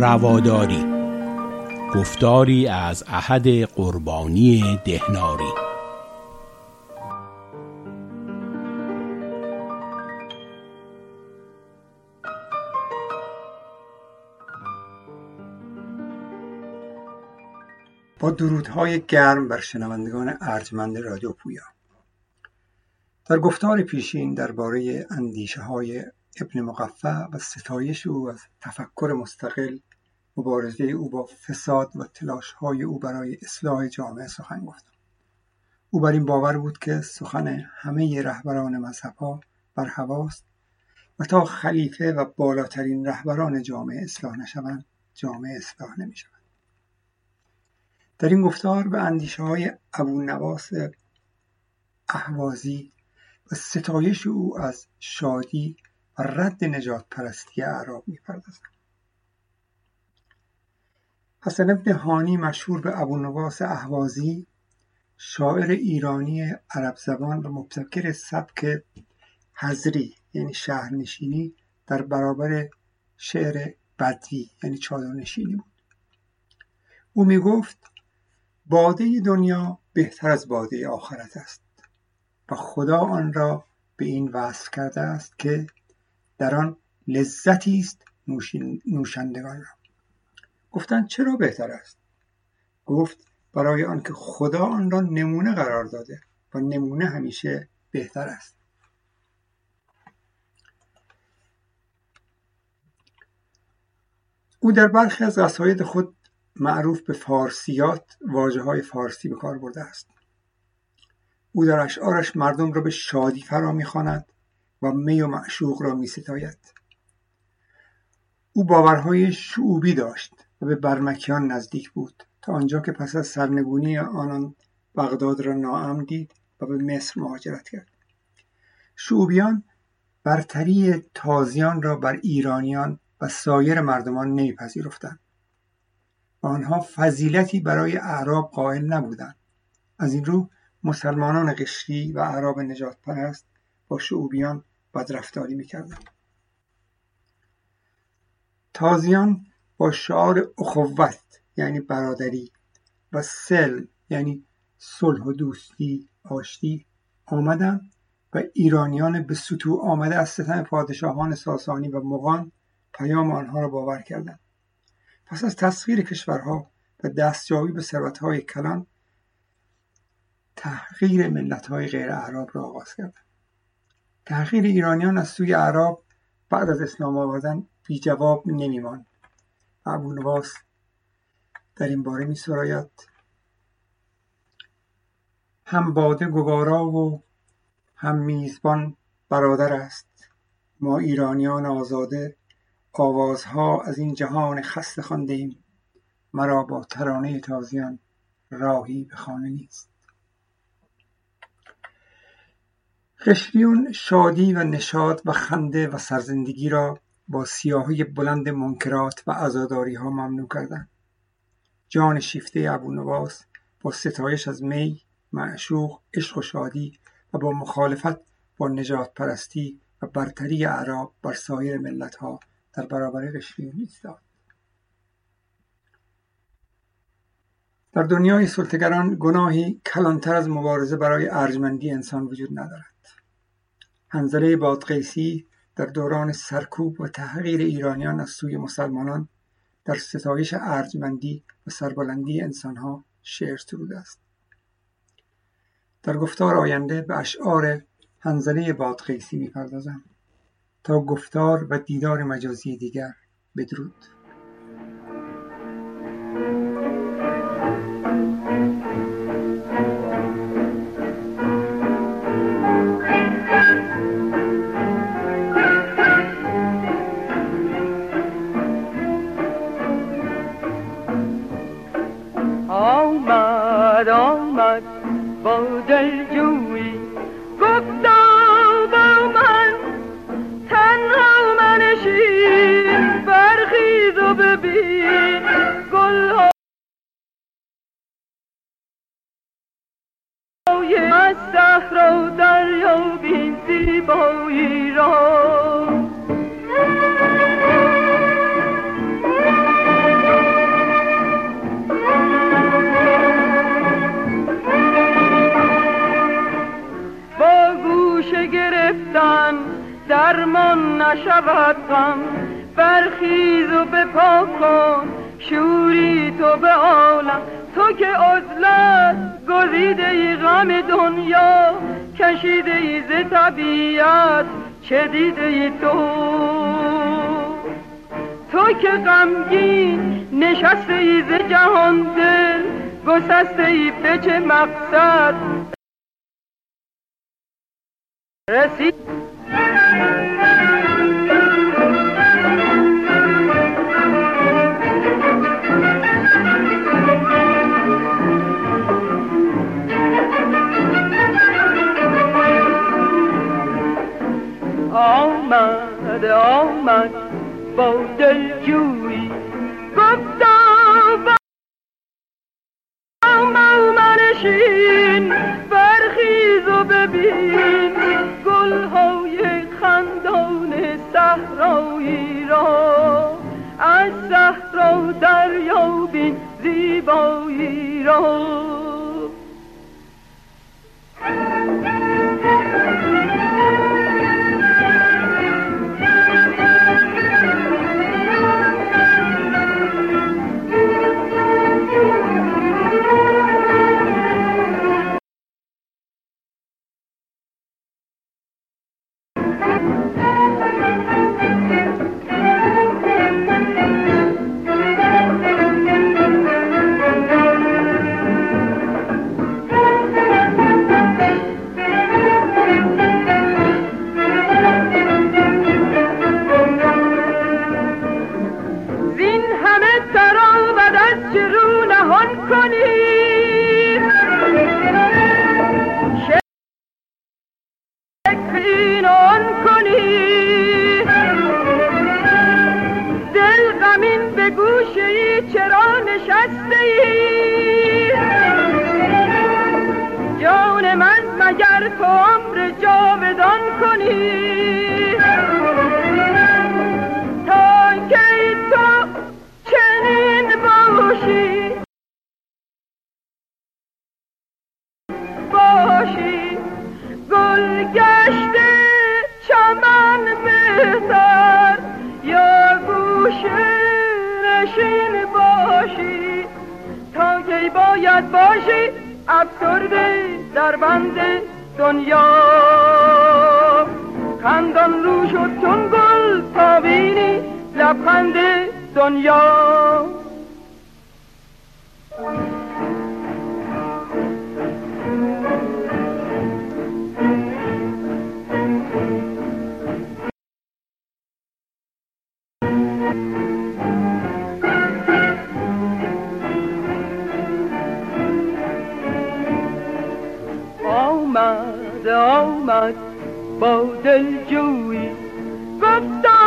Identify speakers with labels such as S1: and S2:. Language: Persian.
S1: رواداری. گفتاری از احد قربانی دهناری.
S2: با درودهای گرم بر شنوندگان ارجمند رادیو پویا. در گفتار پیشین درباره اندیشه های ابن مقفع و ستایش او از تفکر مستقل مبارزه او با فساد و تلاش های او برای اصلاح جامعه سخن گفتم او بر این باور بود که سخن همه رهبران مذهبها بر هواست و تا خلیفه و بالاترین رهبران جامعه اصلاح نشوند جامعه اصلاح نمی شود. در این گفتار به اندیشه های ابو نواس احوازی و ستایش او از شادی و رد نجات پرستی اعراب می‌پردازم حسن ابن هانی مشهور به ابو نواس احوازی شاعر ایرانی عرب زبان و مبتکر سبک حضری یعنی شهرنشینی در برابر شعر بدی یعنی چادرنشینی بود. او می گفت باده دنیا بهتر از باده آخرت است و خدا آن را به این وصف کرده است که در آن لذتی است نوشندگان را. گفتند چرا بهتر است؟ گفت برای آنکه خدا آن را نمونه قرار داده و نمونه همیشه بهتر است. او در برخی از قصاید خود معروف به فارسیات واجه های فارسی به کار برده است. او در اشعارش مردم را به شادی فرا می‌خواند و می و معشوق را میستاید. او باورهای شعوبی داشت. و به برمکیان نزدیک بود تا آنجا که پس از سرنگونی آنان بغداد را ناامن دید و به مصر مهاجرت کرد. شعوبیان برتری تازیان را بر ایرانیان و سایر مردمان نمیپذیرفتند. آنها فضیلتی برای اعراب قائل نبودند. از این رو مسلمانان قشری و اعراب نجات پرست با شعوبیان بدرفتاری می‌کردند. تازیان با شعار اخوت یعنی برادری و سل یعنی صلح و دوستی آشتی آمدند و ایرانیان به سطوح آمده از ستم پادشاهان ساسانی و مغان پیام آنها را باور کردند. پس از تسخیر کشورها و دستیابی به ثروتهای کلان تحقیر ملتهای غیر اعراب را آغاز کردند. تحقیر ایرانیان از سوی اعراب بعد از اسلام آوردن بی جواب نمیماند. ابو نواس در این باره می سراید هم باده گوارا و هم میزبان برادر است. ما ایرانیان آزاده آوازها از این جهان خسته خوانده ایم مرا با ترانه تازیان راهی به خانه نیست. قشریون شادی و نشاط و خنده و سرزندگی را با سیاهی بلند منکرات و عزاداری ها ممنوع کردند. جان شیفته ابو نواس با ستایش از می معشوق عشق و شادی و با مخالفت با نجات پرستی و برتری اعراب بر سایر ملت ها در برابر قشریون ایستاد در دنیای سلطگران گناهی کلانتر از مبارزه برای ارجمندی انسان وجود ندارد. حنظله بادغیسی در دوران سرکوب و تحقیر ایرانیان از سوی مسلمانان در ستایش ارجمندی و سربلندی انسانها شعر سروده است. در گفتار آینده به اشعار حنظله بادغیسی می‌پردازم تا گفتار و دیدار مجازی دیگر بدرود.
S3: آمد با دلجویی گفتا با من تنها منشین برخیز و ببین گلهای از صحرا دریا بین زیبایی را. گرفتن درمان نشود غم. برخیز و بپا کن شوری تو به عالم. تو که عزلت گزیده ای غم دنیا. کشیده ای ز طبیعت چه دیده ای تو. تو که غمگین نشسته ای ز جهان دل گسسته ای به چه مقصد؟ رسید آمد آمد با دلجویی گفتا از صحرا دریابین زیبایی را. مگر تو عمر جاودان کنی تا کی تو چنین باشی باشی گل گشته چمن بهتر یا گوشه نشین باشی تا کی باید باشی افسرده در بند دنیا. خندان رو شد چون گل تا بینی لبخند دنیا. آمد آمد با دلجویی گفتا با